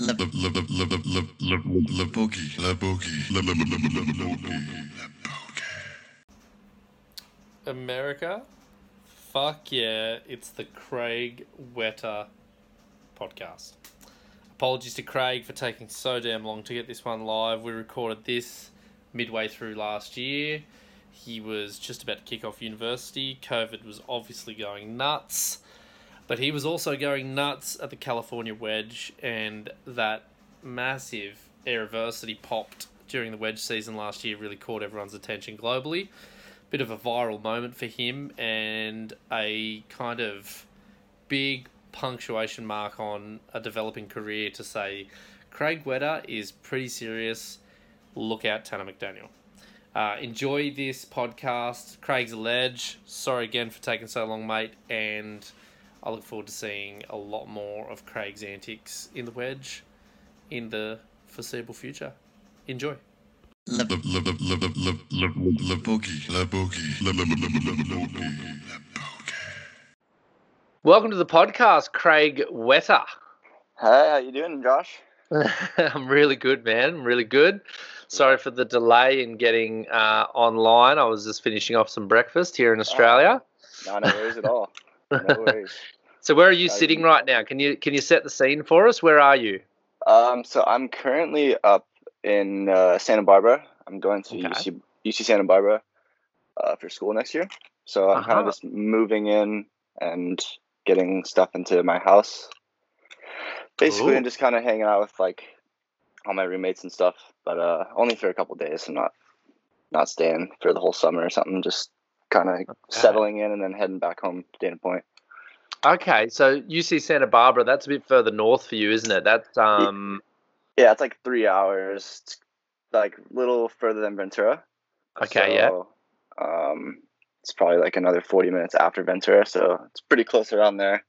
La la la la la la la la boogie la boogie la la la la la la boogie la boogie. America, fuck yeah, it's the Craig Whetter podcast. Apologies to Craig for taking so damn long to get this one live. We recorded this midway through last year. He was just about to kick off university. COVID was obviously going nuts. But he was also going nuts at the California Wedge, and that massive Airversity popped during the Wedge season last year really caught everyone's attention globally. Bit of a viral moment for him, and a kind of big punctuation mark on a developing career to say Craig Whetter is pretty serious. Look out, Tanner McDaniel. Uh, enjoy this podcast. Craig's ledge. Sorry again for taking so long, mate, and I look forward to seeing a lot more of Craig's antics in the wedge in the foreseeable future. Enjoy. La. Welcome to the podcast, Craig Whetter. Hey, how are you doing, Josh? I'm really good, man. I'm really good. Sorry for the delay in getting uh, online. I was just finishing off some breakfast here in Australia. No, no worries at all. No worries. So where are you sitting right now? Can you can you set the scene for us? Where are you? Um, so I'm currently up in uh, Santa Barbara. I'm going to Okay. UC, UC Santa Barbara uh, for school next year. So I'm kind Uh-huh. of just moving in and getting stuff into my house. Basically, Ooh. and just kind of hanging out with like all my roommates and stuff. But uh, only for a couple days. I'm not not staying for the whole summer or something. Just kind of settling in and then heading back home to Dana Point. Okay, so UC Santa Barbara. That's a bit further north for you, isn't it? That's um. Yeah, it's like three hours. It's like a little further than Ventura. Okay, yeah. Um, it's probably like another forty minutes after Ventura, so it's pretty close around there.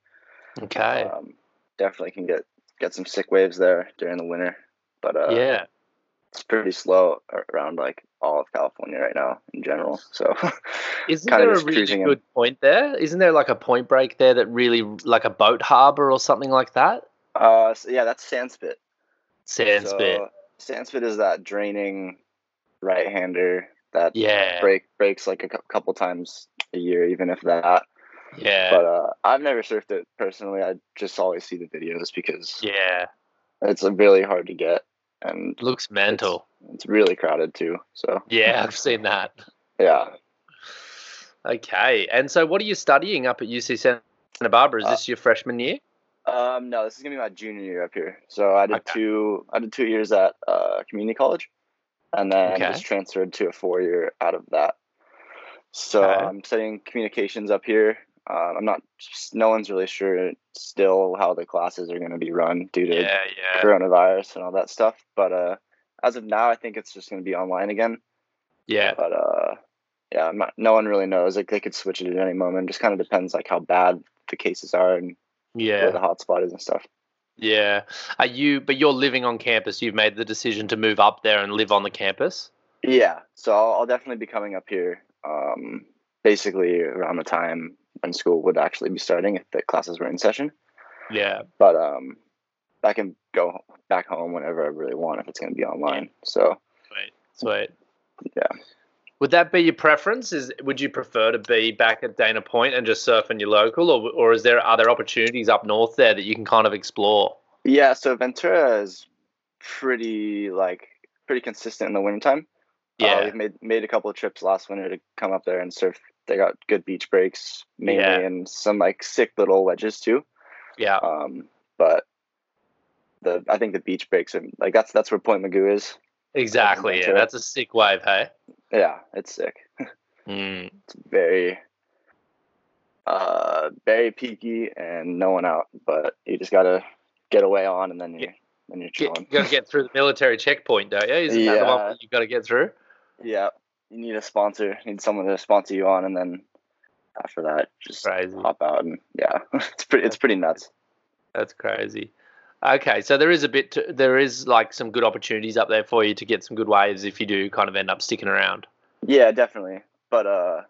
Okay. Um, definitely can get get some sick waves there during the winter, but uh, yeah. it's pretty slow around like all of California right now in general. So Isn't kinda there a really cruising in. good point there? Isn't there like a point break there that really like a boat harbor or something like that? uh, so yeah, that's Sandspit. Sandspit. So, Sandspit is that draining right-hander that yeah. break breaks like a cou- couple times a year, even if that. Yeah. But uh, I've never surfed it personally. I just always see the videos because yeah. it's uh, really hard to get and Looks mental. It's really crowded too. So Yeah, I've seen that. yeah, Okay. And so what are you studying up at UC Santa Barbara? Is Uh, this your freshman year? um, no, this is gonna be my junior year up here. So I did Okay. two. I did two years at uh, community college, and then Okay. just transferred to a four year out of that. So Okay. I'm studying communications up here. Um, I'm not. No one's really sure still how the classes are going to be run due to Yeah, yeah. coronavirus and all that stuff. But uh, as of now, I think it's just going to be online again. Yeah. But uh, yeah, not, no one really knows. Like they could switch it at any moment. Just kind of depends like how bad the cases are and where Yeah. the hotspot is and stuff. Yeah. Are you but you're living on campus. You've made the decision to move up there and live on the campus? Yeah, so I'll, I'll definitely be coming up here. Um, basically around the time when school would actually be starting if the classes were in session. Yeah. But um, I can go back home whenever I really want if it's going to be online. So Sweet. Sweet. Yeah. Would that be your preference? Is would you prefer to be back at Dana Point and just surf in your local, or or is there other opportunities up north there that you can kind of explore? yeah, so Ventura is pretty like pretty consistent in the wintertime. Uh, Yeah. we've made made a couple of trips last winter to come up there and surf. They got good beach breaks mainly, Yeah. and some like sick little wedges too. Yeah. Um, but the I think the beach breaks and like that's that's where Point Mugu is. Exactly. Yeah. That's a sick wave, hey. Yeah, it's sick. Mm. It's very uh very peaky and no one out, but you just gotta get away on and then you then you're chilling. Get, you got to get through the military checkpoint, don't you? Isn't that the one Yeah. that you got to get through? Yeah, you need a sponsor, you need someone to sponsor you on, and then after that, just Crazy. hop out and yeah, it's pretty it's pretty nuts. That's crazy. Okay, so there is a bit. To, there is like some good opportunities up there for you to get some good waves if you do kind of end up sticking around. Yeah, definitely, but uh,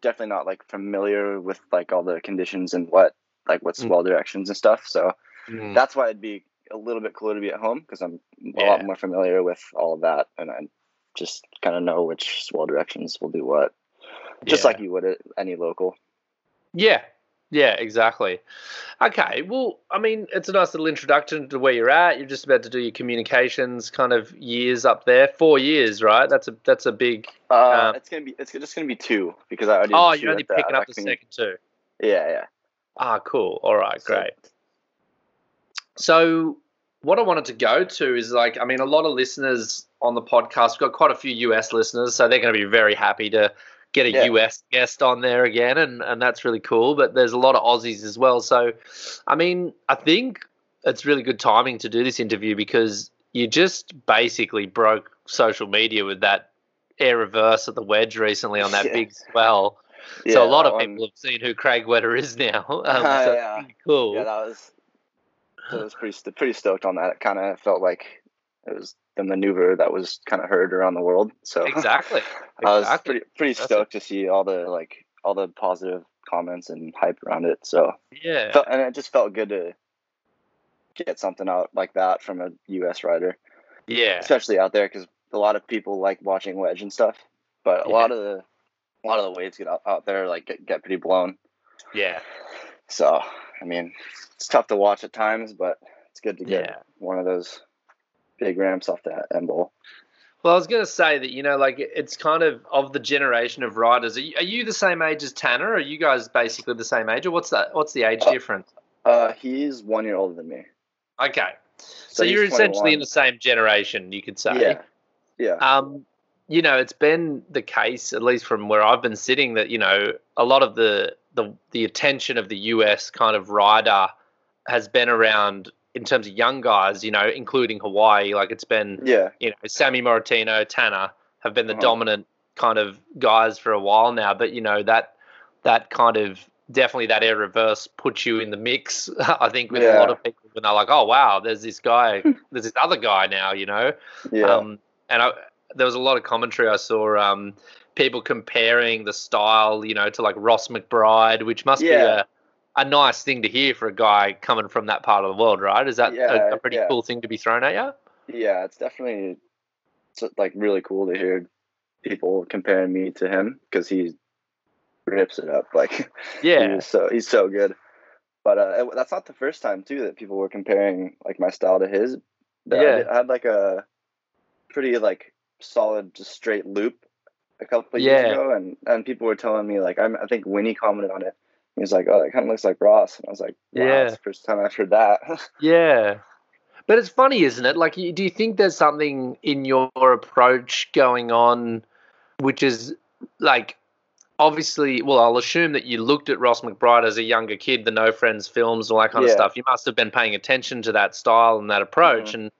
definitely not like familiar with like all the conditions and what like what Mm. swell directions and stuff. So Mm. that's why it'd be a little bit cooler to be at home because I'm a Yeah. lot more familiar with all of that, and I just kind of know which swell directions will do what, just Yeah. like you would at any local. Yeah, yeah, exactly. Okay, well, I mean, it's a nice little introduction to where you're at. You're just about to do your communications kind of years up there. Four years, right? That's a that's a big. Uh, Um, it's gonna be it's just gonna be two because I already. Oh, you're only at the picking up the second two. Yeah, yeah. Ah, cool. All right, great. So, what I wanted to go to is like, I mean, a lot of listeners on the podcast, we've got quite a few US listeners, so they're going to be very happy to get a Yeah. US guest on there again, and, and that's really cool. But there's a lot of Aussies as well. So, I mean, I think it's really good timing to do this interview because you just basically broke social media with that air reverse at the wedge recently on that Yeah. big swell. yeah so a lot of one- people have seen who Craig Whetter is now. Um, so Yeah. cool. Yeah, that was. I was pretty pretty stoked on that. It kind of felt like it was the maneuver that was kind of heard around the world. So exactly. I was pretty pretty That's it. stoked to see all the like all the positive comments and hype around it. So Yeah. felt, and it just felt good to get something out like that from a U.S. rider, Yeah. especially out there because a lot of people like watching wedge and stuff. But a Yeah. lot of the a lot of the waves get out, out there like get, get pretty blown. Yeah. So I mean, it's tough to watch at times, but it's good to get Yeah. one of those big ramps off that end bowl. Well, I was going to say that, you know, like it's kind of of the generation of riders. Are you, are you the same age as Tanner? Are you guys basically the same age? Or what's that? What's the age Uh, difference? Uh, he's one year older than me. Okay. So, so you're essentially in the same generation, you could say. Yeah, yeah, Um, you know, it's been the case, at least from where I've been sitting, that you know a lot of the the the attention of the US kind of rider has been around in terms of young guys. You know, including Hawaii. Like it's been, yeah, you know, Sammy Morretino, Tanner have been the Uh-huh. dominant kind of guys for a while now. But you know that that kind of definitely that air reverse puts you in the mix. I think with a lot of people when they're like, oh wow, there's this guy, there's this other guy now. You know. yeah. Um, and I, there was a lot of commentary I saw. Um, people comparing the style, you know, to like Ross McBride, which must be a, a nice thing to hear for a guy coming from that part of the world, right? Is that a, Yeah, a pretty yeah. cool thing to be thrown at you? yeah, it's definitely it's like really cool to hear people comparing me to him because he rips it up. Like Yeah, he's so he's so good. But uh, that's not the first time too that people were comparing like my style to his. I Yeah. did- I had like a pretty like solid just straight loop a couple of Yeah. years ago, and and people were telling me like I'm, I think Winnie commented on it. He was like, "Oh, that kind of looks like Ross," and I was like, "Wow, Yeah. it's the first time I've heard that." yeah. But it's funny, isn't it? Like, do you think there's something in your approach going on, which is like, obviously, well, I'll assume that you looked at Ross McBride as a younger kid, the No Friends films, all that kind of stuff. You must have been paying attention to that style and that approach. Mm-hmm. And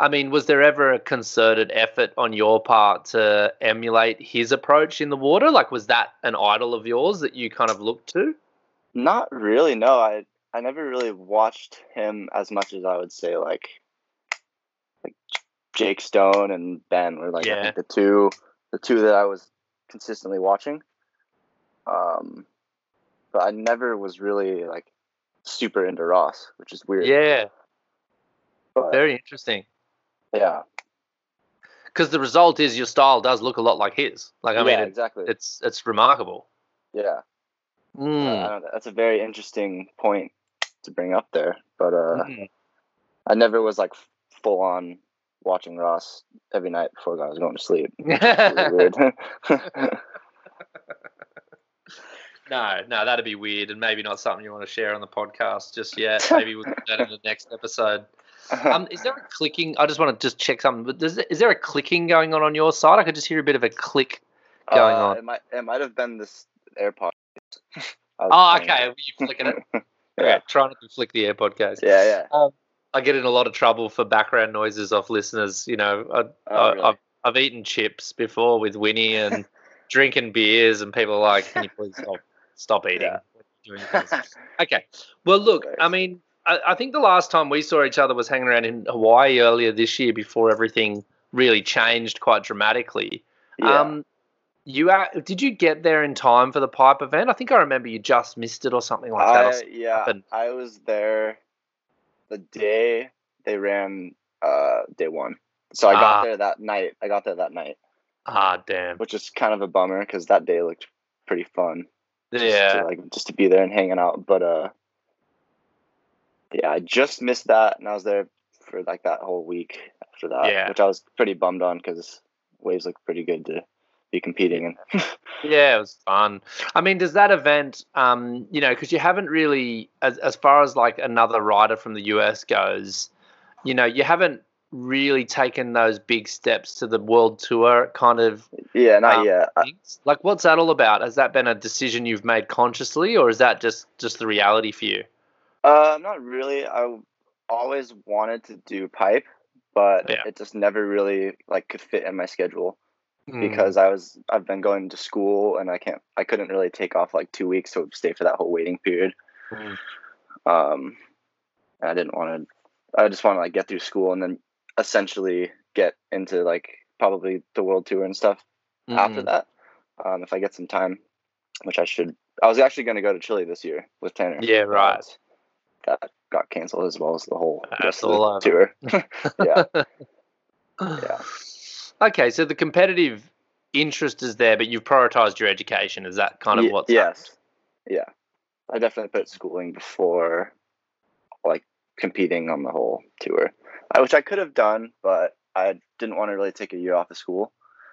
I mean, was there ever a concerted effort on your part to emulate his approach in the water? Like, was that an idol of yours that you kind of looked to? Not really. No, I I never really watched him as much as I would say like like Jake Stone and Ben were like Yeah. the two the two that I was consistently watching. Um, but I never was really like super into Ross, which is weird. Yeah, but, very interesting. yeah. Because the result is your style does look a lot like his. Like, I mean, it, exactly. it's it's remarkable. yeah. Mm. Uh, I don't know, that's a very interesting point to bring up there. But uh, Mm. I never was like full on watching Ross every night before I was going to sleep. Really no, no, that'd be weird, and maybe not something you want to share on the podcast just yet. Maybe we'll do that in the next episode. Um, is there a clicking? I just want to just check something. But does, is there a clicking going on on your side? I could just hear a bit of a click. going Uh, on? It might it might have been this AirPod. Oh, okay. You flicking it? Yeah. Okay, try to flick the AirPod case. Yeah, yeah. I get in a lot of trouble for background noises off listeners. You know, I, Oh, I, really? I've I've eaten chips before with Winnie and drinking beers, and people are like, "Can you please stop stop eating?" Yeah. What are you doing this?" Okay. Well, look, I mean, I, I think the last time we saw each other was hanging around in Hawaii earlier this year before everything really changed quite dramatically. yeah. Um, you are, did you get there in time for the pipe event? I think I remember you just missed it or something like that. or I, something yeah, happened. I was there the day they ran uh, day one. So I got Ah. there that night. I got there that night, Ah, damn. which is kind of a bummer because that day looked pretty fun. Yeah. to, like just to be there and hanging out. But uh, yeah, I just missed that, and I was there for like that whole week after that, Yeah. which I was pretty bummed on because waves looked pretty good to be competing in. Yeah, it was fun. I mean, does that event, um, you know, because you haven't really, as as far as like another rider from the US goes, you know, you haven't really taken those big steps to the world tour kind of yeah, not Um, yet. Things. Like, what's that all about? Has that been a decision you've made consciously, or is that just just the reality for you? Uh, not really. I always wanted to do pipe, but Yeah. it just never really like could fit in my schedule Hmm. because I was I've been going to school and I can't I couldn't really take off like two weeks to stay for that whole waiting period. Mm. Um, and I didn't want to. I just want to like get through school and then essentially get into like probably the world tour and stuff after Mm. that. Um, if I get some time, which I should. I was actually going to go to Chile this year with Tanner. Yeah, right. That got canceled as well as the whole That's rest of the tour. yeah, yeah. Okay, so the competitive interest is there, but you've prioritized your education. Is that kind of Ye- what's yes, yeah. I definitely put schooling before like competing on the whole tour, I, which I could have done, but I didn't want to really take a year off of school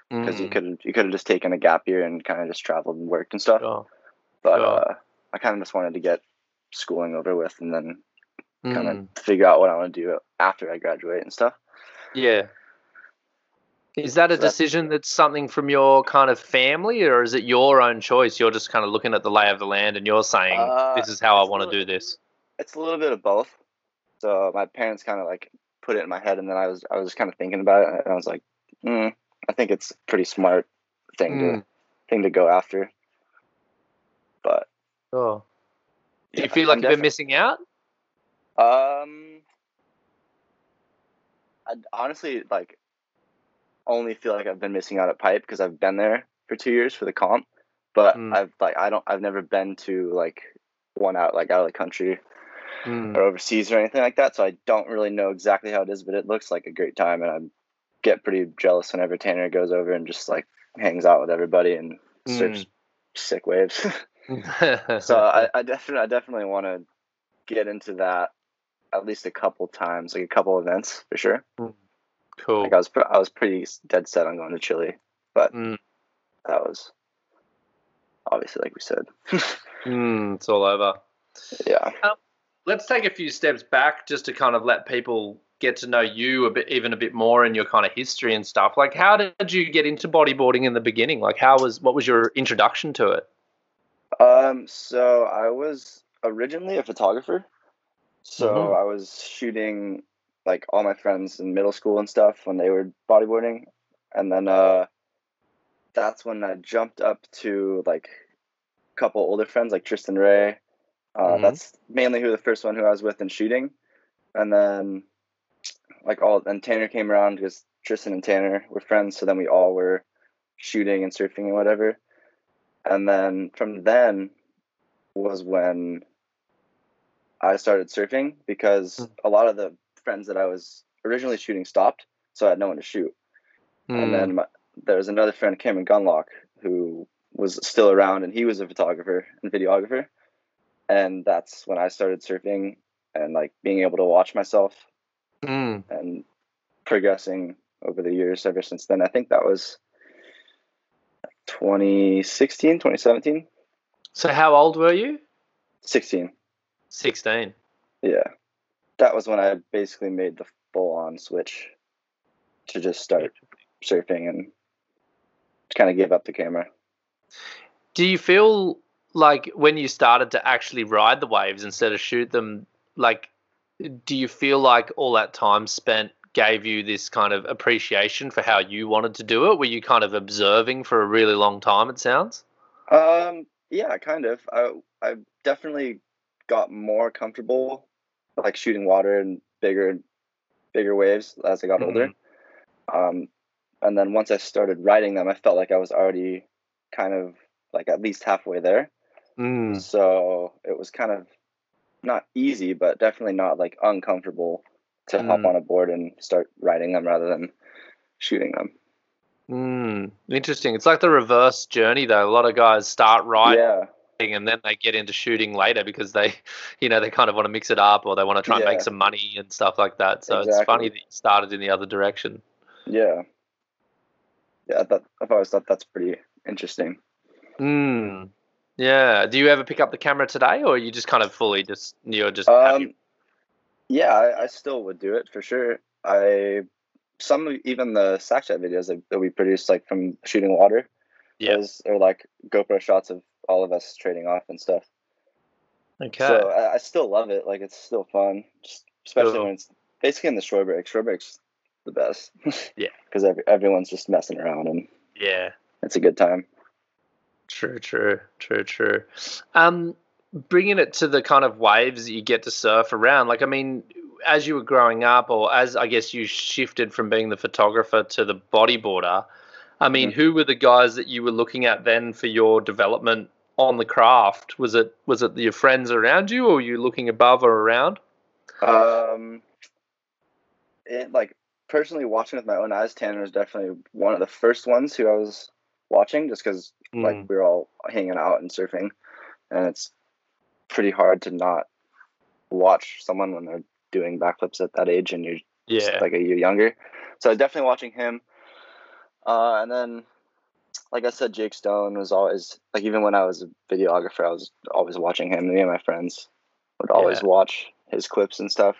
because you Mm, could you could have just taken a gap year and kind of just traveled and worked and stuff. sure. But sure. uh, I kind of just wanted to get schooling over with and then kind Mm, of figure out what I want to do after I graduate and stuff. yeah. Is that a decision that's something from your kind of family, or is it your own choice? You're just kind of looking at the lay of the land and you're saying, Uh, "This is how I want to do this." It's a little bit of both. So my parents kind of like put it in my head, and then I was I was just kind of thinking about it, and I was like, mm, I think it's a pretty smart thing to Mm, thing to go after. But oh, Do you yeah, feel like I'm you've been missing out? Um, I honestly like only feel like I've been missing out at pipe because I've been there for two years for the comp, but Mm. I've like I don't I've never been to like one out like out of the country Mm, or overseas or anything like that, so I don't really know exactly how it is, but it looks like a great time, and I get pretty jealous whenever Tanner goes over and just like hangs out with everybody and surfs sick waves. so I, I definitely I definitely want to get into that at least a couple times, like a couple events for sure. Cool. Like I was, I was pretty dead set on going to Chile, but Mm, that was obviously, like we said, mm, it's all over. yeah. let's take a few steps back just to kind of let people get to know you a bit even a bit more in your kind of history and stuff like how did you get into bodyboarding in the beginning like how was what was your introduction to it Um, so I was originally a photographer, so Mhm. I was shooting like all my friends in middle school and stuff when they were bodyboarding, and then uh, that's when I jumped up to like a couple older friends like Tristan Ray. Uh, Mhm. That's mainly who the first one who I was with in shooting, and then like all and Tanner came around because Tristan and Tanner were friends, so then we all were shooting and surfing and whatever. And then from then was when I started surfing because Mm. a lot of the friends that I was originally shooting stopped, so I had no one to shoot. And Mm, then my, there was another friend, Cameron Gunlock, who was still around, and he was a photographer and videographer. And that's when I started surfing and like being able to watch myself mm. and progressing over the years ever since then. I think that was 2016, 2017, so how old were you 16. 16 Yeah. That was when I basically made the full on switch to just start surfing and kind of give up the camera. do you feel like when you started to actually ride the waves instead of shoot them like do you feel like all that time spent gave you this kind of appreciation for how you wanted to do it were you kind of observing for a really long time it sounds Um, yeah, kind of. I I definitely got more comfortable like shooting water and bigger bigger waves as I got older. Um, and then once I started riding them, I felt like I was already kind of like at least halfway there. Mm. So it was kind of not easy, but definitely not like uncomfortable to hop Mm. on a board and start riding them rather than shooting them. Mm, interesting. It's like the reverse journey, though. A lot of guys start riding Yeah, and then they get into shooting later because they, you know, they kind of want to mix it up or they want to try and make some money and stuff like that. So it's funny that you started in the other direction. yeah, yeah. That, I've always thought that's pretty interesting. Mm. Yeah. Do you ever pick up the camera today, or you just kind of fully just you're just happy? Um, yeah, I, I still would do it for sure. I some even the Sackshot videos that, that we produced, like from shooting water, Yeah. those are like GoPro shots of all of us trading off and stuff. Okay. So I, I still love it. Like it's still fun, just, especially Cool. when it's basically in the shore break. Shore break's the best. Yeah. because every, everyone's just messing around and yeah. it's a good time. True, true, true, true. Um, bringing it to the kind of waves that you get to surf around, like I mean, as you were growing up, or as I guess you shifted from being the photographer to the bodyboarder, I mean, Mhm. who were the guys that you were looking at then for your development on the craft? Was it was it your friends around you, or were you looking above or around? Um, it like personally watching with my own eyes, Tanner was definitely one of the first ones who I was watching, just because Mm. like we were all hanging out and surfing, and it's pretty hard to not watch someone when they're doing backflips at that age and you're yeah, like a year younger. So I was definitely watching him. Uh, and then, like I said, Jake Stone was always like even when I was a videographer, I was always watching him. Me and my friends would always Yeah. watch his clips and stuff.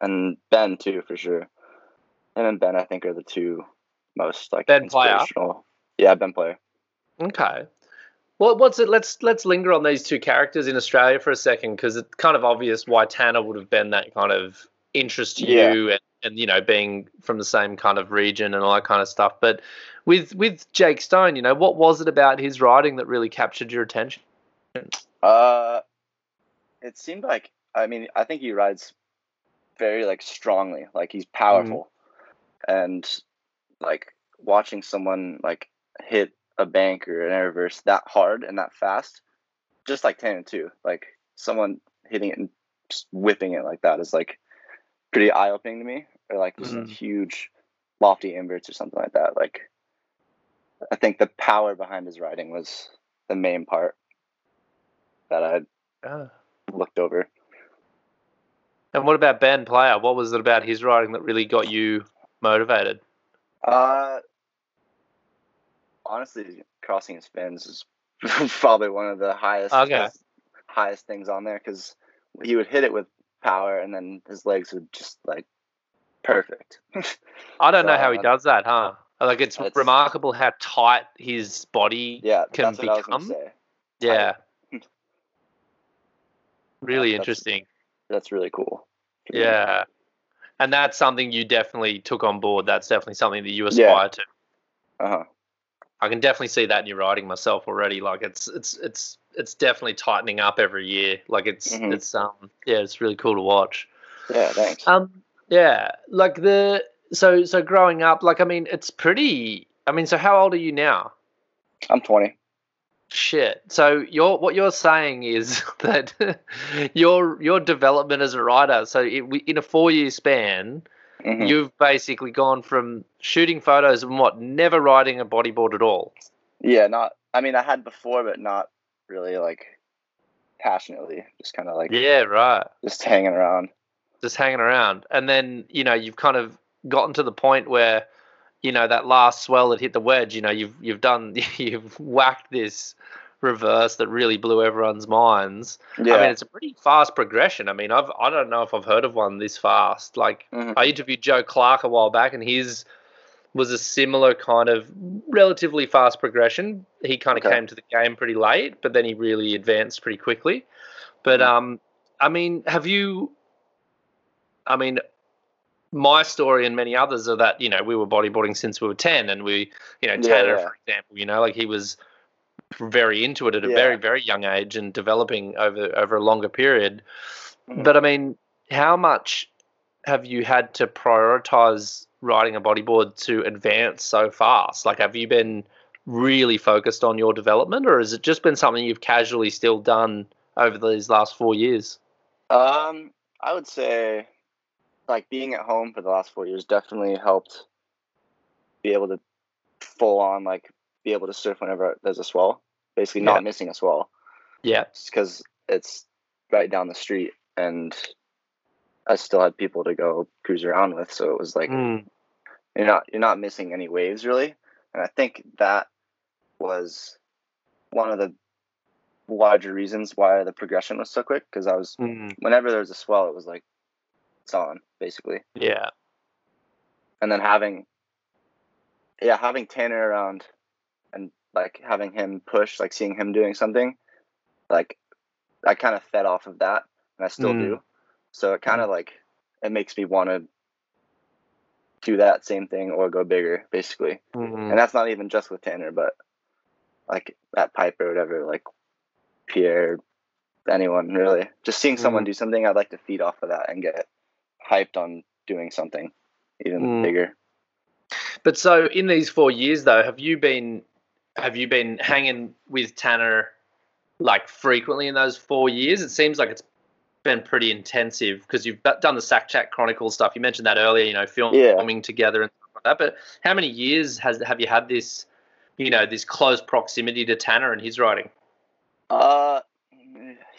And Ben too, for sure. Him and Ben, I think, are the two most like Ben Player? inspirational. Yeah, Ben Player. Okay. Well, what's it? Let's let's linger on these two characters in Australia for a second because it's kind of obvious why Tanner would have been that kind of interest to Yeah. you, and, and you know being from the same kind of region and all that kind of stuff. But with with Jake Stone, you know, what was it about his writing that really captured your attention? Uh, it seemed like I mean I think he rides very like strongly, like he's powerful, and like watching someone like hit a bank or an air reverse that hard and that fast, just like Tanner too. Like someone hitting it and whipping it like that is like pretty eye opening to me. Or like just Mhm. huge lofty inverts or something like that. Like I think the power behind his riding was the main part that I Ah. looked over. And what about Ben Player? What was it about his writing that really got you motivated? Uh, honestly, crossing his fins is probably one of the highest Okay. highest things on there because he would hit it with power and then his legs would just like perfect. I don't know how he Uh, does that, huh? Like it's, It's- remarkable how tight his body yeah, can that's what I become. say. Yeah. really that's- interesting. That's really cool. Yeah. And that's something you definitely took on board. That's definitely something that you aspire to. Uh-huh. I can definitely see that in your writing myself already. Like it's it's it's it's definitely tightening up every year. Like it's Mhm. it's um yeah, it's really cool to watch. Yeah, thanks. Um yeah, like the so so growing up, like I mean, it's pretty I mean, so how old are you now? I'm 20. Shit. So you're what you're saying is that your your development as a writer. So it, in a four year span, Mhm. you've basically gone from shooting photos and what never riding a bodyboard at all. Yeah, not. I mean, I had before, but not really like passionately. Just kind of like Yeah, right. just hanging around. Just hanging around, and then you know you've kind of gotten to the point where you know that last swell that hit the wedge. You know you've you've done you've whacked this reverse that really blew everyone's minds. Yeah. I mean, it's a pretty fast progression. I mean, I've I don't know if I've heard of one this fast. Like Mhm. I interviewed Joe Clark a while back, and his was a similar kind of relatively fast progression. He kind of Okay. came to the game pretty late, but then he really advanced pretty quickly. But Mhm. um, I mean, have you? I mean, my story and many others are that you know we were bodyboarding since we were ten, and we, you know, Tanner, yeah. for example, you know, like he was very into it at a Yeah. very very young age and developing over over a longer period. Mhm. But I mean, how much have you had to prioritize riding a bodyboard to advance so fast? Like, have you been really focused on your development, or has it just been something you've casually still done over these last four years? Um, I would say like being at home for the last four years definitely helped be able to full on like be able to surf whenever there's a swell. Basically, not Yeah. missing a swell Yeah. just because it's right down the street and I still had people to go cruise around with, so it was like Mm. you're not you're not missing any waves really, and I think that was one of the larger reasons why the progression was so quick because I was Mm. whenever there was a swell, it was like it's on basically, Yeah. and then having yeah having Tanner around and like having him push, like seeing him doing something, like I kind of fed off of that, and I still Mm. do. So it kind of like it makes me want to do that same thing or go bigger, basically. Mm. And that's not even just with Tanner, but like at Pipe or whatever, like Pierre, anyone really. Just seeing someone Mm. do something, I'd like to feed off of that and get hyped on doing something even Mm. bigger. But so in these four years though, have you been have you been hanging with Tanner like frequently in those four years? It seems like it's been pretty intensive because you've done the Sack Chat Chronicles stuff. You mentioned that earlier, you know, film- Yeah. filming together and stuff like that. But how many years has have you had this, you know, this close proximity to Tanner and his writing? Uh,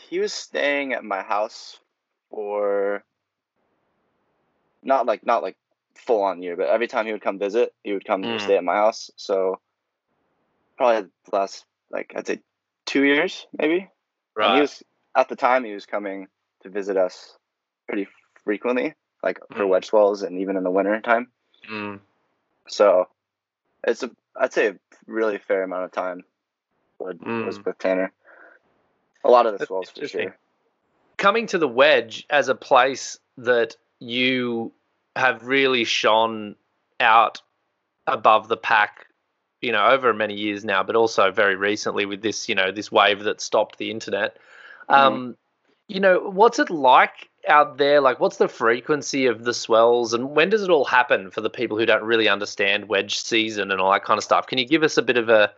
he was staying at my house for not like not like full on year, but every time he would come visit, he would come Mm. stay at my house. So probably the last like I'd say two years maybe. And he was at the time he was coming to visit us pretty frequently, like for Mm. wedge swells and even in the winter time. Mm. So it's a I'd say a really fair amount of time was, Mm. was with Tanner. A lot of the That's swells for sure. coming to the wedge as a place that you have really shone out above the pack you know over many years now but also very recently with this you know this wave that stopped the internet um you know what's it like out there like what's the frequency of the swells and when does it all happen for the people who don't really understand wedge season and all that kind of stuff can you give us a bit of a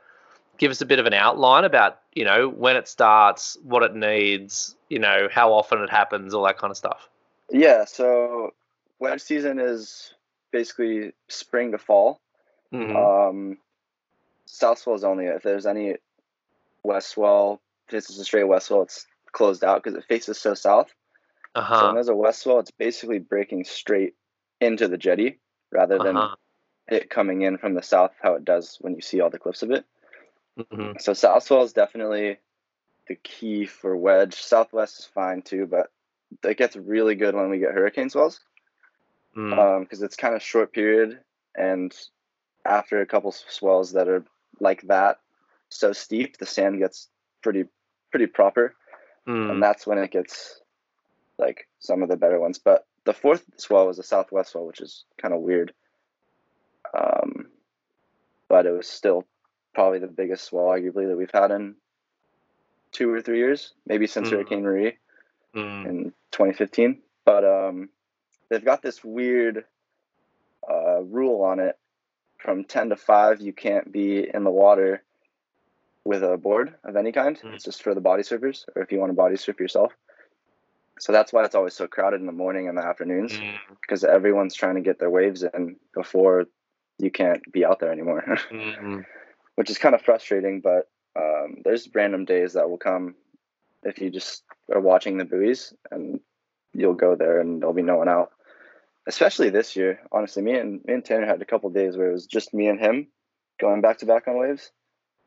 give us a bit of an outline about you know when it starts what it needs you know how often it happens all that kind of stuff Yeah, so wedge season is basically spring to fall. Mhm. Um, south swells only. If there's any west swell, if it's a straight west swell, it's closed out because it faces so south. So when uh-huh there's a west swell, it's basically breaking straight into the jetty rather than uh-huh it coming in from the south, how it does when you see all the cliffs of it. Mhm. So south swell is definitely the key for wedge. Southwest is fine too, but it gets really good when we get hurricane swells. Mm. because it's kind of short period and after a couple swells that are like that so steep the sand gets pretty pretty proper Mm. and that's when it gets like some of the better ones but the fourth swell was a southwest swell which is kind of weird um, but it was still probably the biggest swell arguably that we've had in two or three years maybe since Mhm. hurricane marie Mm. in 2015. But um, they've got this weird uh, rule on it. From 10 to 5, you can't be in the water with a board of any kind. Mm. It's just for the body surfers, or if you want to body surf yourself. So that's why it's always so crowded in the morning and the afternoons, Mm. because everyone's trying to get their waves in before you can't be out there anymore, Mm. which is kind of frustrating. But um, there's random days that will come if you just are watching the buoys and you'll go there and there'll be no one out. Especially this year, honestly, me and me and Tanner had a couple days where it was just me and him going back to back on waves,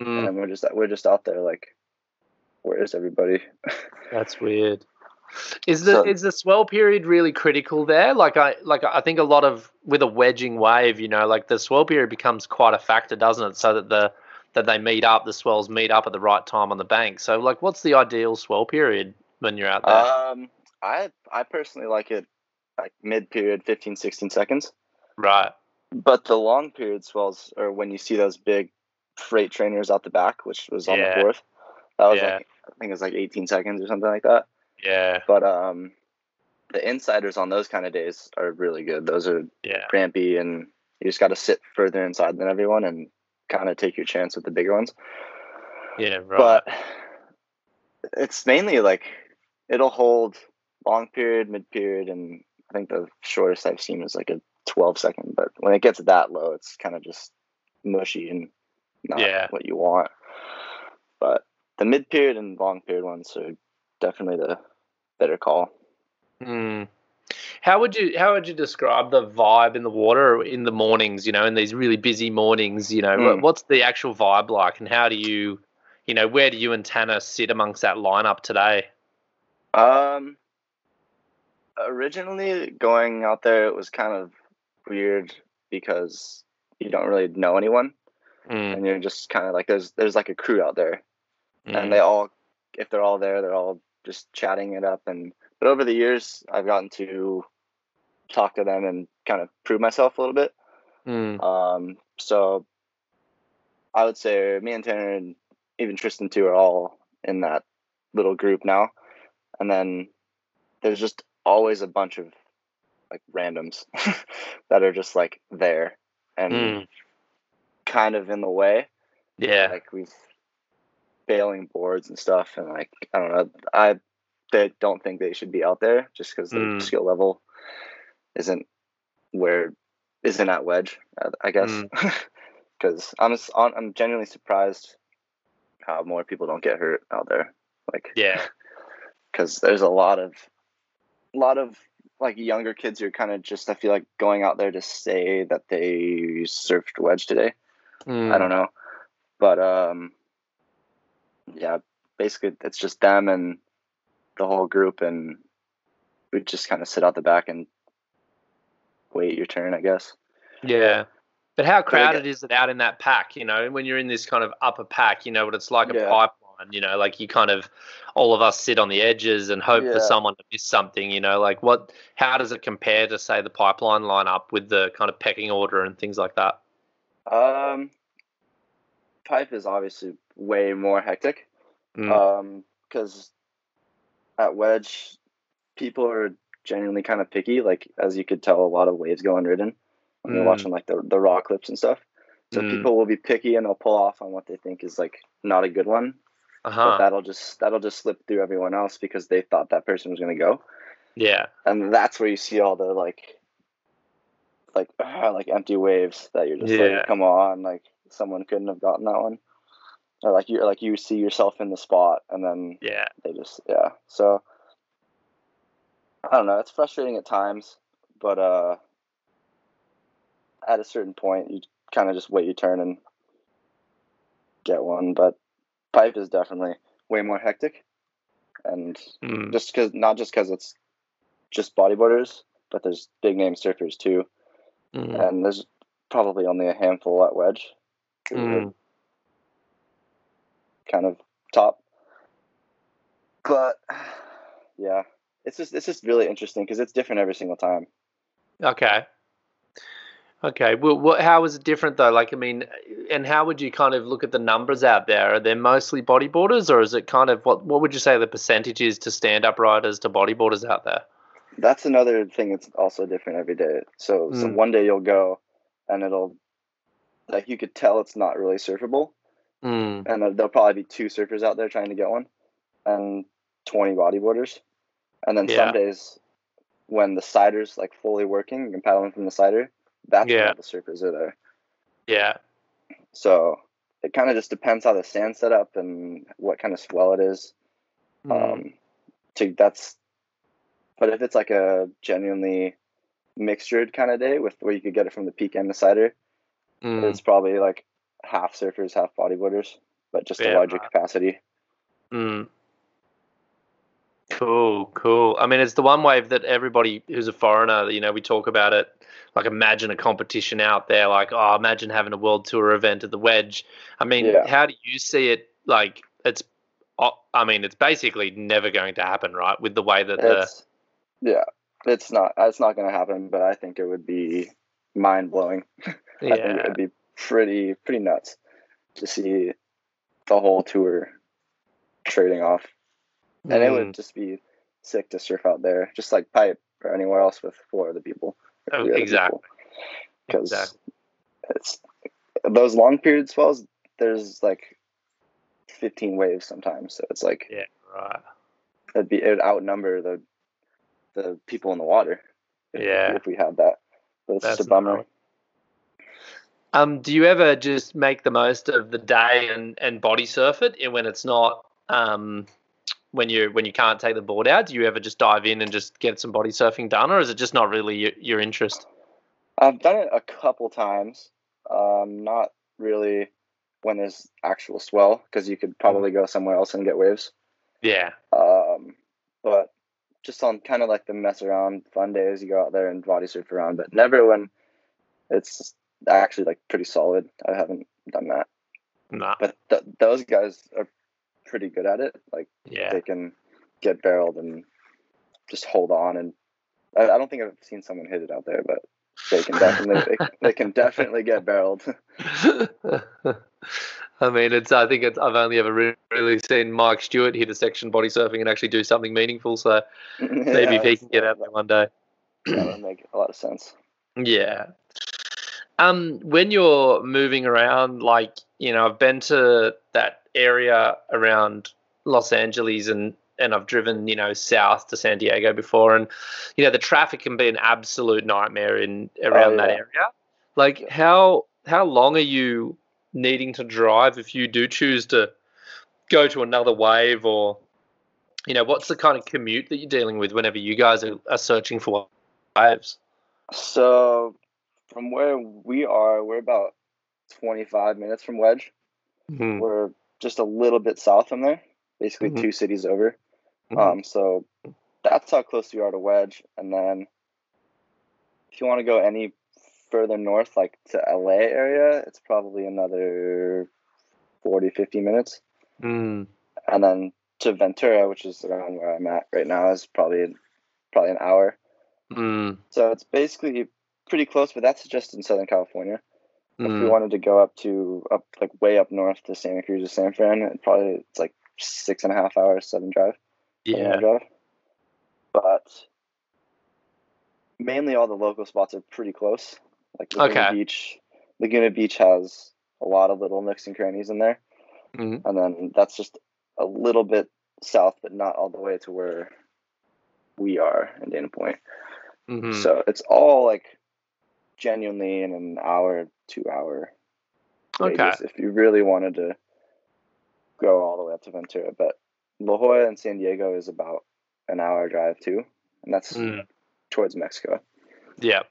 Mm. and we're just we're just out there like, where is everybody? That's weird. Is the So- is the swell period really critical there? Like I like I think a lot of with a wedging wave, you know, like the swell period becomes quite a factor, doesn't it? So that the that they meet up, the swells meet up at the right time on the bank. So like, what's the ideal swell period when you're out there? Um, I I personally like it like mid period, 15, 16 seconds. right. But the long period swells are when you see those big freight trainers out the back, which was on Yeah. the fourth. That was Yeah. like I think it was like 18 seconds or something like that. Yeah. But um, the insiders on those kind of days are really good. Those are Yeah. crampy, and you just got to sit further inside than everyone and kind of take your chance with the bigger ones. Yeah. Right. But it's mainly like it'll hold long period, mid period, and I think the shortest I've seen is like a 12 second, but when it gets that low, it's kind of just mushy and not Yeah. what you want. But the mid period and long period ones are definitely the better call. Mm. How would you how would you describe the vibe in the water in the mornings? You know, in these really busy mornings. You know, Mm. what's the actual vibe like, and how do you, you know, where do you and Tanner sit amongst that lineup today? Um, originally going out there, it was kind of weird because you don't really know anyone, Mm, and you're just kind of like there's there's like a crew out there, mm, and they all if they're all there, they're all just chatting it up. And but over the years, I've gotten to talk to them and kind of prove myself a little bit. mm, Um, so I would say me and Tanner and even Tristan too are all in that little group now. And then there's just always a bunch of like randoms that are just like there and mm. Kind of in the way. yeah, Like we've bailing boards and stuff and like I don't know. I they don't think they should be out there just because the Mm. skill level isn't where isn't at wedge. I- I guess Mm. because I'm I'm genuinely surprised how more people don't get hurt out there. Like yeah, because there's a lot of a lot of like younger kids who are kind of just I feel like going out there to say that they surfed wedge today. Mm, I don't know, but um, yeah, basically it's just them and the whole group, and we just kind of sit out the back and wait your turn, I guess. Yeah. But how crowded is it out in that pack? You know, when you're in this kind of upper pack, you know what it's like a Yeah. pipeline, you know, like you kind of all of us sit on the edges and hope for someone to miss something, you know, like what how does it compare to say the pipeline lineup with the kind of pecking order and things like that? Um, pipe is obviously way more hectic. Mm. Um, because at wedge, people are genuinely kind of picky. Like as you could tell, a lot of waves go unridden when you're Mm. watching like the the raw clips and stuff. So Mm. people will be picky and they'll pull off on what they think is like not a good one, but Uh-huh. that'll just that'll just slip through everyone else because they thought that person was gonna go, Yeah. and that's where you see all the like, like ah, like empty waves that you're just Yeah. like, come on, like someone couldn't have gotten that one, or like you like you see yourself in the spot and then Yeah. they just yeah so i don't know it's frustrating at times but uh at a certain point you kind of just wait your turn and get one but pipe is definitely way more hectic and Mm. just because not just because it's just bodyboarders but there's big name surfers too Mm. and there's probably only a handful at wedge Mm. kind of top. But yeah, it's just it's just really interesting because it's different every single time. Okay. Okay. Well, what, how is it different though? Like, I mean, and how would you kind of look at the numbers out there? Are they mostly bodyboarders, or is it kind of what? What would you say the percentage is to stand-up riders to bodyboarders out there? That's another thing that's also different every day. So, so Mm. one day you'll go, and it'll like you could tell it's not really surfable, Mm. and there- there'll probably be two surfers out there trying to get one, and twenty bodyboarders, and then Yeah. some days when the sider's like fully working, you can paddle in from the sider. That's when Yeah. all the surfers are there. Yeah. So it kind of just depends how the sand's set up and what kind of swell it is. Mm. Um, to that's, but if it's like a genuinely mixtured kind of day with where you could get it from the peak and the sider, Mm. it's probably like half surfers, half bodyboarders, but just Yeah, a larger right. capacity. Mm. Cool, cool. I mean, it's the one wave that everybody who's a foreigner, you know, we talk about it. Like, imagine a competition out there. Like, oh, imagine having a world tour event at the Wedge. I mean, Yeah. how do you see it? Like, it's, I mean, it's basically never going to happen, right? With the way that the, It's yeah, it's not it's not going to happen, but I think it would be mind blowing. I think it'd be pretty pretty nuts to see the whole tour trading off. And it Mm. would just be sick to surf out there, just like pipe or anywhere else with four other people. Oh, exactly. Because Exactly. it's those long period swells. There's like 15 waves sometimes, so it's like Yeah, right. it'd be it would outnumber the the people in the water. if, Yeah. if we had that. But it's That's just a bummer. Um, do you ever just make the most of the day and, and body surf it when it's not um, when you when you can't take the board out? Do you ever just dive in and just get some body surfing done, or is it just not really your, your interest? I've done it a couple times. Um, not really when there's actual swell because you could probably go somewhere else and get waves. Yeah, Um, but just on kind of like the mess around fun days, you go out there and body surf around, but never when it's actually like pretty solid. I haven't done that, nah, but th- those guys are pretty good at it. Like yeah, they can get barreled and just hold on. And I, I don't think I've seen someone hit it out there, but they can definitely they, they can definitely get barreled. I mean, it's. I think it's. I've only ever re- really seen Mike Stewart hit a section body surfing and actually do something meaningful. So maybe if he can get out there one day. that would make a lot of sense. Yeah. Um, when you're moving around, like you know, I've been to that area around Los Angeles and and I've driven you know south to San Diego before, and you know the traffic can be an absolute nightmare in around that yeah. area. Like how how long are you needing to drive if you do choose to go to another wave or you know what's the kind of commute that you're dealing with whenever you guys are, are searching for waves? So from where we are, we're about 25 minutes from Wedge. Mhm. We're just a little bit south from there, basically Mhm. two cities over. Mhm. Um, so that's how close we are to Wedge. And then if you want to go any further north, like to LA area, it's probably another 40, 50 minutes. Mm. And then to Ventura, which is around where I'm at right now, is probably probably an hour. Mm. So it's basically pretty close, but that's just in Southern California. If we Mm. wanted to go up to up like way up north to Santa Cruz or San Fran, it probably it's like six and a half hours, seven drive, Yeah. But mainly all the local spots are pretty close. Like Laguna Okay. Beach, Laguna Beach has a lot of little nooks and crannies in there, Mhm. and then that's just a little bit south, but not all the way to where we are in Dana Point. Mhm. So it's all like genuinely in an hour, two hour Okay. radius if you really wanted to go all the way up to Ventura. But La Jolla and San Diego is about an hour drive too, and that's Mm. towards Mexico. Yeah.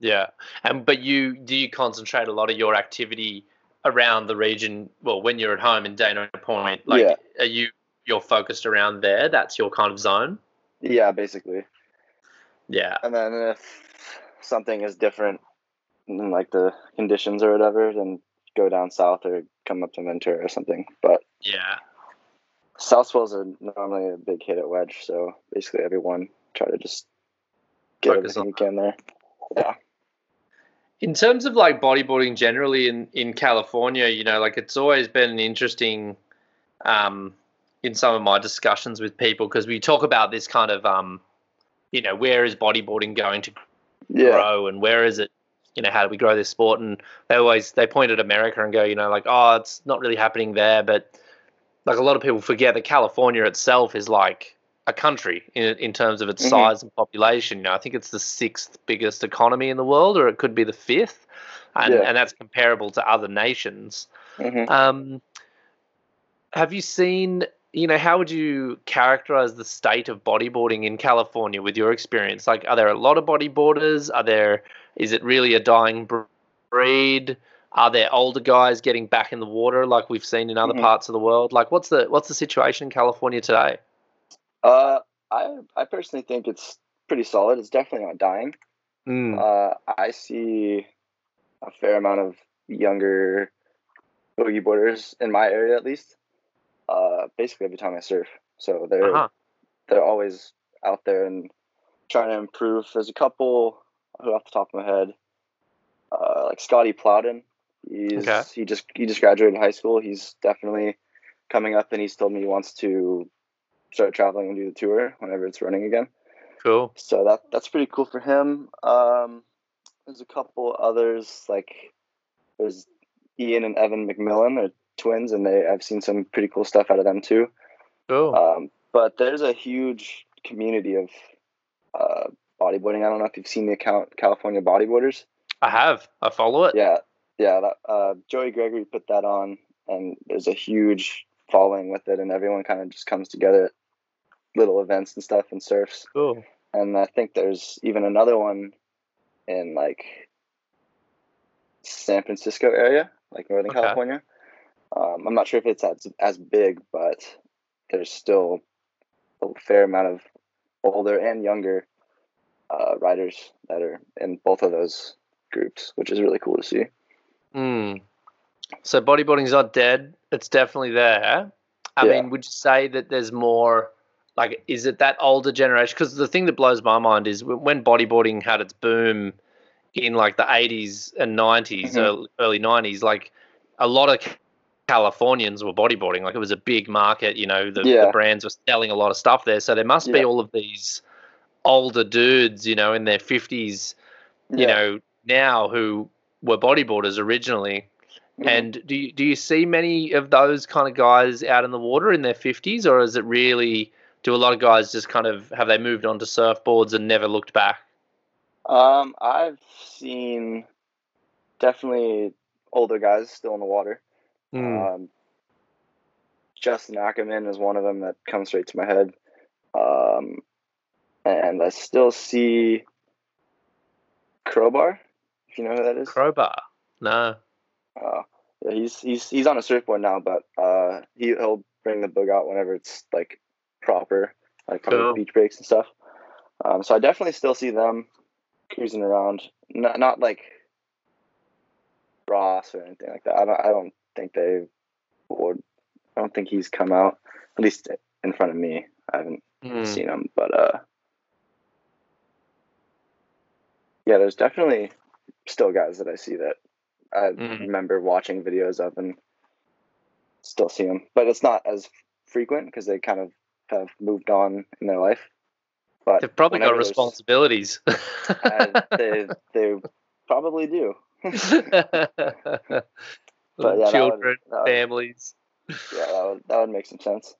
Yeah. And but you do you concentrate a lot of your activity around the region? Well, when you're at home in Dana Point, like Yeah. are you you're focused around there? That's your kind of zone. Yeah, basically. Yeah. And then if something is different in like the conditions or whatever, then go down south or come up to Ventura or something. But Yeah. South swells are normally a big hit at wedge, so basically everyone try to just get Focus everything you can there. Yeah. In terms of like bodyboarding generally in, in California, you know, like it's always been an interesting um, in some of my discussions with people because we talk about this kind of um, you know, where is bodyboarding going to Yeah. grow and where is it you know how do we grow this sport and they always they point at america and go you know like oh it's not really happening there but like a lot of people forget that california itself is like a country in, in terms of its Mhm. size and population you know i think it's the sixth biggest economy in the world or it could be the fifth and, Yeah. and that's comparable to other nations hmm um, have you seen, you know, how would you characterize the state of bodyboarding in California with your experience? Like, are there a lot of bodyboarders? Are there, is it really a dying breed? Are there older guys getting back in the water like we've seen in other Mhm. parts of the world? Like, what's the what's the situation in California today? Uh, I I personally think it's pretty solid. It's definitely not dying. Mm. Uh, I see a fair amount of younger boogie boarders in my area, at least. Uh, basically every time I surf, so they're Uh-huh. they're always out there and trying to improve. There's a couple who, off the top of my head, uh, like Scotty Plowden. He's Okay. he just he just graduated high school. He's definitely coming up, and he's told me he wants to start traveling and do the tour whenever it's running again. Cool. So that that's pretty cool for him. Um, there's a couple others like there's Ian and Evan McMillan. They're twins, and they I've seen some pretty cool stuff out of them too. Cool. Um, but there's a huge community of uh, bodyboarding. I don't know if you've seen the account California Bodyboarders. I have. I follow it. Yeah, yeah. That, uh, Joey Gregory put that on, and there's a huge following with it, and everyone kind of just comes together at little events and stuff and surfs. Cool. And I think there's even another one in like San Francisco area, like Northern Okay. California. Um, I'm not sure if it's as as big, but there's still a fair amount of older and younger uh, riders that are in both of those groups, which is really cool to see. Mm. So bodyboarding's not dead. It's definitely there. I Yeah. mean, would you say that there's more? Like, is it that older generation? Because the thing that blows my mind is when bodyboarding had its boom in like the 80s and 90s, Mhm. early, early 90s, like a lot of Californians were bodyboarding. Like it was a big market. You know, the, the brands were selling a lot of stuff there. So there must be all of these older dudes, you know, in their 50s, you know, now who were bodyboarders originally. Mhm. And do you, do you see many of those kind of guys out in the water in their 50s, or is it really, do a lot of guys just kind of, have they moved on to surfboards and never looked back? Um, I've seen definitely older guys still in the water. Mm. Um, Justin Ackerman is one of them that comes straight to my head. Um, and I still see Crowbar, you know who that is. Crowbar? No. Uh, yeah, he's he's he's on a surfboard now, but uh, he he'll bring the boog out whenever it's like proper, like Cool. beach breaks and stuff. Um, so I definitely still see them cruising around. Not not like Ross or anything like that. I don't I don't think they would. I don't think he's come out at least in front of me. I haven't Mm. seen him, but uh, yeah, there's definitely still guys that I see that I Mhm. remember watching videos of and still see them, but it's not as frequent because they kind of have moved on in their life. But They've probably got responsibilities. uh, they they probably do. But yeah, that would- Children, would- families. yeah, that would that would make some sense.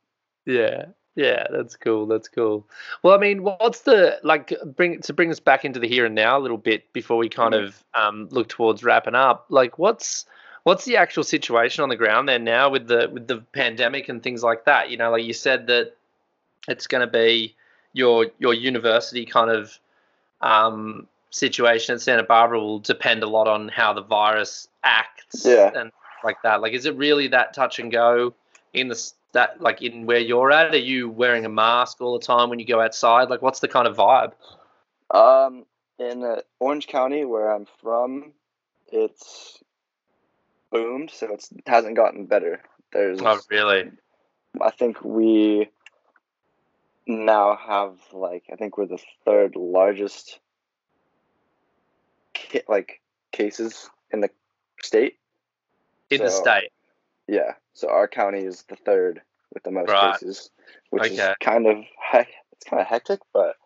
Yeah, yeah, that's cool. That's cool. Well, I mean, what's the like bring to bring us back into the here and now a little bit before we kind Mhm. of um, look towards wrapping up? Like, what's what's the actual situation on the ground there now with the with the pandemic and things like that? You know, like you said that it's going to be your your university kind of um, situation at Santa Barbara will depend a lot on how the virus acts Yeah. and like that. Like, is it really that touch and go in the that like in where you're at? Are you wearing a mask all the time when you go outside? Like, what's the kind of vibe? Um, in uh, Orange County, where I'm from, it's boomed, so it's, it hasn't gotten better. There's, Oh, really? I think we now have like, I think we're the third largest, like cases in the state. In the state? Yeah, so our county is the third with the most Right. cases, which is kind of it's kind of hectic, but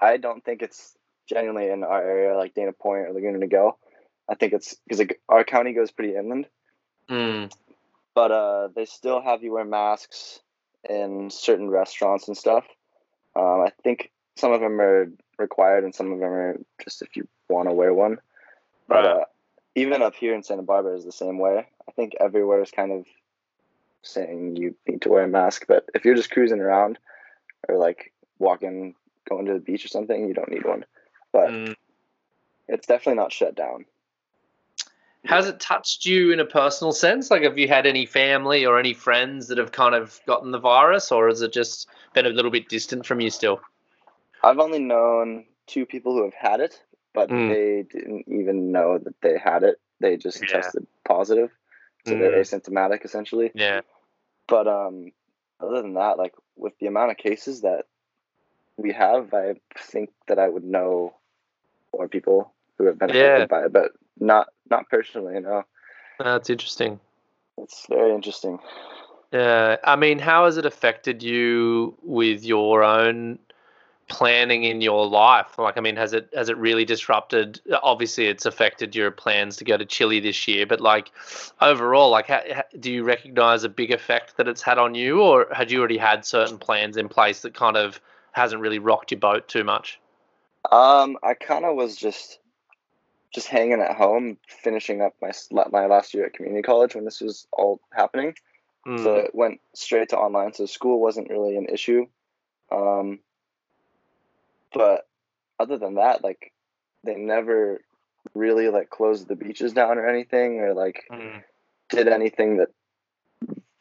I don't think it's genuinely in our area like Dana Point or Laguna Niguel. I think it's because our county goes pretty inland, Mm. but uh, they still have you wear masks in certain restaurants and stuff. Um, I think some of them are required and some of them are just if you want to wear one. But Right. uh, even up here in Santa Barbara is the same way. I think everywhere is kind of saying you need to wear a mask, but if you're just cruising around or like walking, going to the beach or something, you don't need one. But Mm. it's definitely not shut down. Has it touched you in a personal sense? Like, have you had any family or any friends that have kind of gotten the virus, or has it just been a little bit distant from you still? I've only known two people who have had it, but Mm. they didn't even know that they had it. They just Yeah. tested positive, so they're Mm. asymptomatic essentially. Yeah. But um, other than that, like with the amount of cases that we have, I think that I would know more people who have been affected Yeah. by it, but not not personally. You know, That's interesting. it's very interesting. Yeah, I mean, how has it affected you with your own planning in your life? Like, I mean, has it has it really disrupted? Obviously, it's affected your plans to go to Chile this year, but like overall, like, ha, ha, do you recognize a big effect that it's had on you, or had you already had certain plans in place that kind of hasn't really rocked your boat too much? Um, I kind of was just just hanging at home, finishing up my my last year at community college when this was all happening. Mm. So it went straight to online. So school wasn't really an issue. Um, but other than that, like they never really like closed the beaches down or anything, or like Mm. did anything that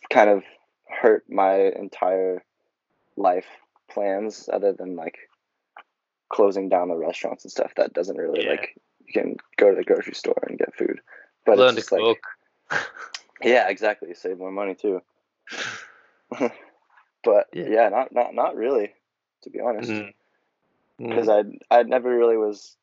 kind of hurt my entire life plans other than like closing down the restaurants and stuff that doesn't really Yeah. like you can go to the grocery store and get food but Learn it's just like cook. yeah exactly save more money too but Yeah. yeah. not not not really to be honest Mm. Because Mm. I I never really was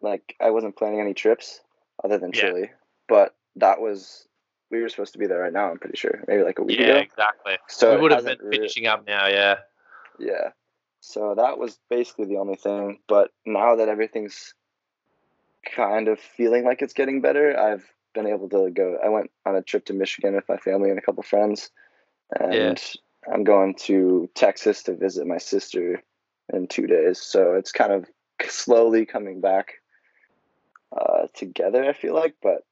like I wasn't planning any trips other than Yeah. Chile, but that was we were supposed to be there right now. I'm pretty sure, maybe like a week ago. Yeah, ago. exactly. So we it would have been finishing up now. Yeah. Yeah, so that was basically the only thing. But now that everything's kind of feeling like it's getting better, I've been able to go. I went on a trip to Michigan with my family and a couple friends, and I'm going to Texas to visit my sister in two days. So it's kind of slowly coming back uh, together. I feel like, but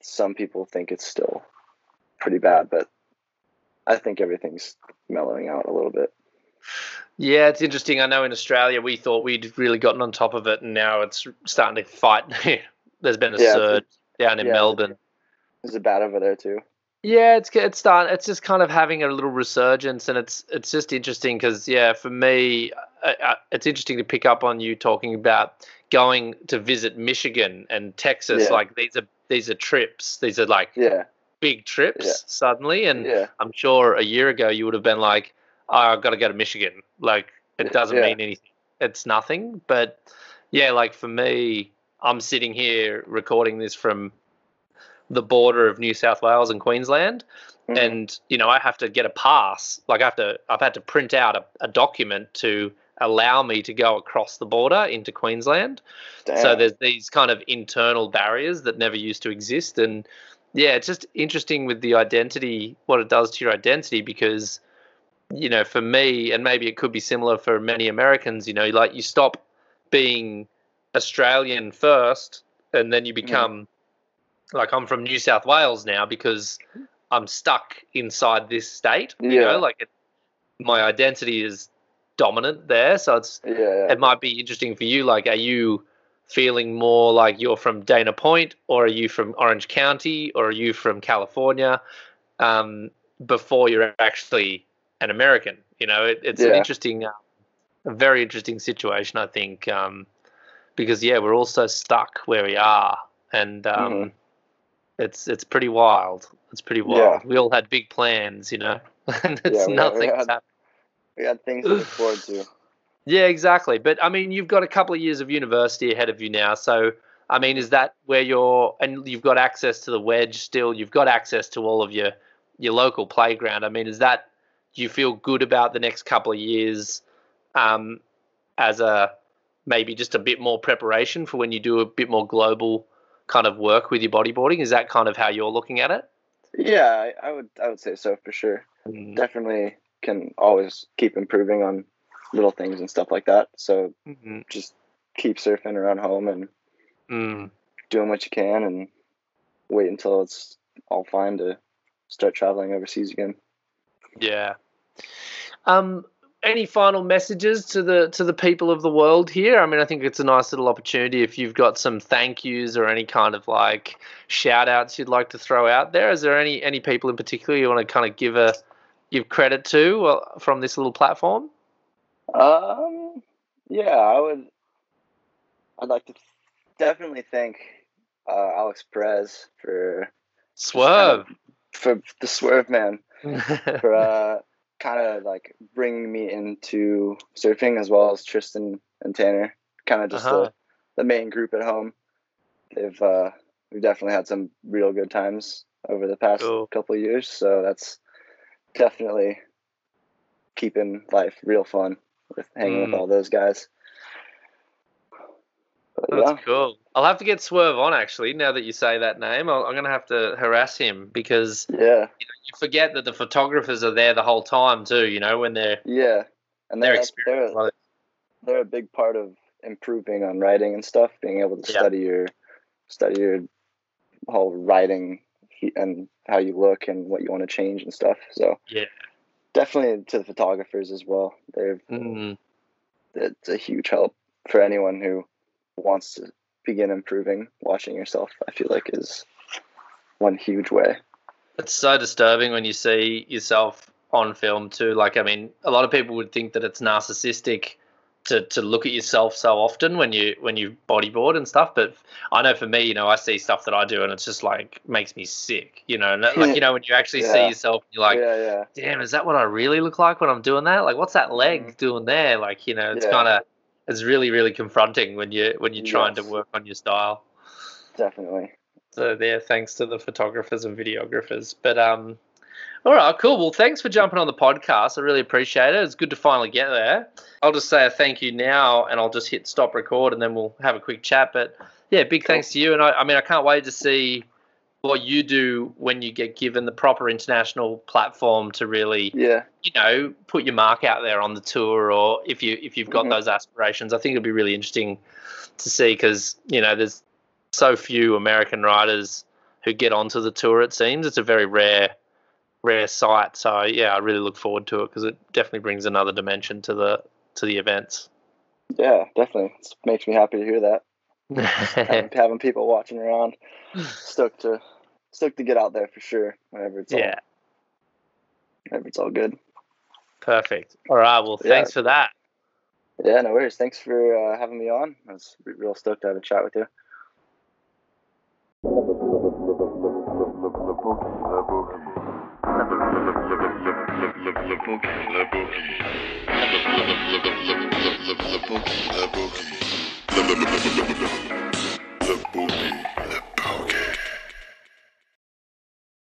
some people think it's still pretty bad. But I think everything's mellowing out a little bit. Yeah, it's interesting. I know in Australia we thought we'd really gotten on top of it, and now it's starting to fight. There's been a Yeah, surge down in yeah, Melbourne. Is it bad over there too? Yeah, it's it's starting. It's just kind of having a little resurgence, and it's it's just interesting because yeah, for me, uh, uh, it's interesting to pick up on you talking about going to visit Michigan and Texas. Yeah. Like these are these are trips. These are like Yeah, big trips Yeah. suddenly, and yeah, I'm sure a year ago you would have been like, oh, I've got to go to Michigan. Like, it doesn't mean anything. It's nothing. But yeah, like for me, I'm sitting here recording this from the border of New South Wales and Queensland. Mhm. And, you know, I have to get a pass. Like, I have to, I've had to print out a, a document to allow me to go across the border into Queensland. So there's these kind of internal barriers that never used to exist, and yeah, it's just interesting with the identity, what it does to your identity, because you know, for me, and maybe it could be similar for many Americans, you know, like you stop being Australian first, and then you become like I'm from New South Wales now because I'm stuck inside this state. You Yeah. know, like it, my identity is dominant there, so it's yeah, yeah. it might be interesting for you. Like, are you feeling more like you're from Dana Point, or are you from Orange County, or are you from California? Um, before you're actually an American, you know, it, it's an interesting, uh, a very interesting situation, I think, um, because yeah, we're all so stuck where we are, and um, Mhm. It's it's pretty wild. It's pretty Yeah. wild. We all had big plans, you know, and it's Yeah, we- we nothing. had- we had things to look forward to. Yeah, exactly. But I mean, you've got a couple of years of university ahead of you now. So, I mean, is that where you're, and you've got access to the wedge still? You've got access to all of your your local playground. I mean, is that do you feel good about the next couple of years um, as a maybe just a bit more preparation for when you do a bit more global kind of work with your bodyboarding? Is that kind of how you're looking at it? Yeah, I, I would I would say so for sure. Mm. Definitely can always keep improving on little things and stuff like that. So Mhm. just keep surfing around home and Mm. doing what you can and wait until it's all fine to start traveling overseas again. Yeah. Um, any final messages to the to the people of the world here? I mean, I think it's a nice little opportunity if you've got some thank yous or any kind of like shout outs you'd like to throw out there. Is there any any people in particular you want to kind of give a give credit to uh, from this little platform? Um, yeah, I would. I'd like to definitely thank uh, Alex Perez for Swerve. for the swerve man for uh, kind of like bringing me into surfing as well as Tristan and Tanner. Kind of just Uh-huh. the, the main group at home. They've uh, we've definitely had some real good times over the past Cool. couple of years. So that's definitely keeping life real fun with hanging Mm. with all those guys. That's yeah, cool. I'll have to get Swerve on actually. Now that you say that name, I'll, I'm going to have to harass him because yeah, you forget that the photographers are there the whole time too. You know when they're yeah, and they're they're, experienced. they're a big part of improving on riding and stuff. Being able to Yeah. study your study your whole riding and how you look and what you want to change and stuff. So Yeah. definitely to the photographers as well. They're Mm. it's a huge help for anyone who wants to begin improving. Watching yourself, I feel like, is one huge way. It's so disturbing when you see yourself on film too. Like, I mean, a lot of people would think that it's narcissistic to, to look at yourself so often when you when you bodyboard and stuff. But I know for me, you know, I see stuff that I do and it's just like makes me sick. You know, and like you know when you actually see Yeah. yourself, you're like, yeah, yeah, damn, is that what I really look like when I'm doing that? Like, what's that leg doing there? Like, you know, it's Mm-hmm. Kind of it's really really confronting when you when you're trying to work on your style. definitely. So there, thanks to the photographers and videographers. But um, all right, cool. Well, thanks for jumping on the podcast. I really appreciate it. It's good to finally get there. I'll just say a thank you now, and I'll just hit stop record, and then we'll have a quick chat. But yeah, big thanks to you, and I, I mean, I can't wait to see what you do when you get given the proper international platform to really Yeah, you know put your mark out there on the tour or if you if you've got Mhm. those aspirations i think it'll be really interesting to see because you know there's so few american riders who get onto the tour it seems it's a very rare rare sight so yeah i really look forward to it because it definitely brings another dimension to the to the events yeah, definitely. It makes me happy to hear that. Having, having people watching around, stoked to stoked to get out there for sure. Whenever it's yeah all, whenever it's all good. perfect all right well Yeah. thanks for that Yeah, no worries. Thanks for uh, having me on. I was real stoked to have a chat with you. Le Boogie. The booty.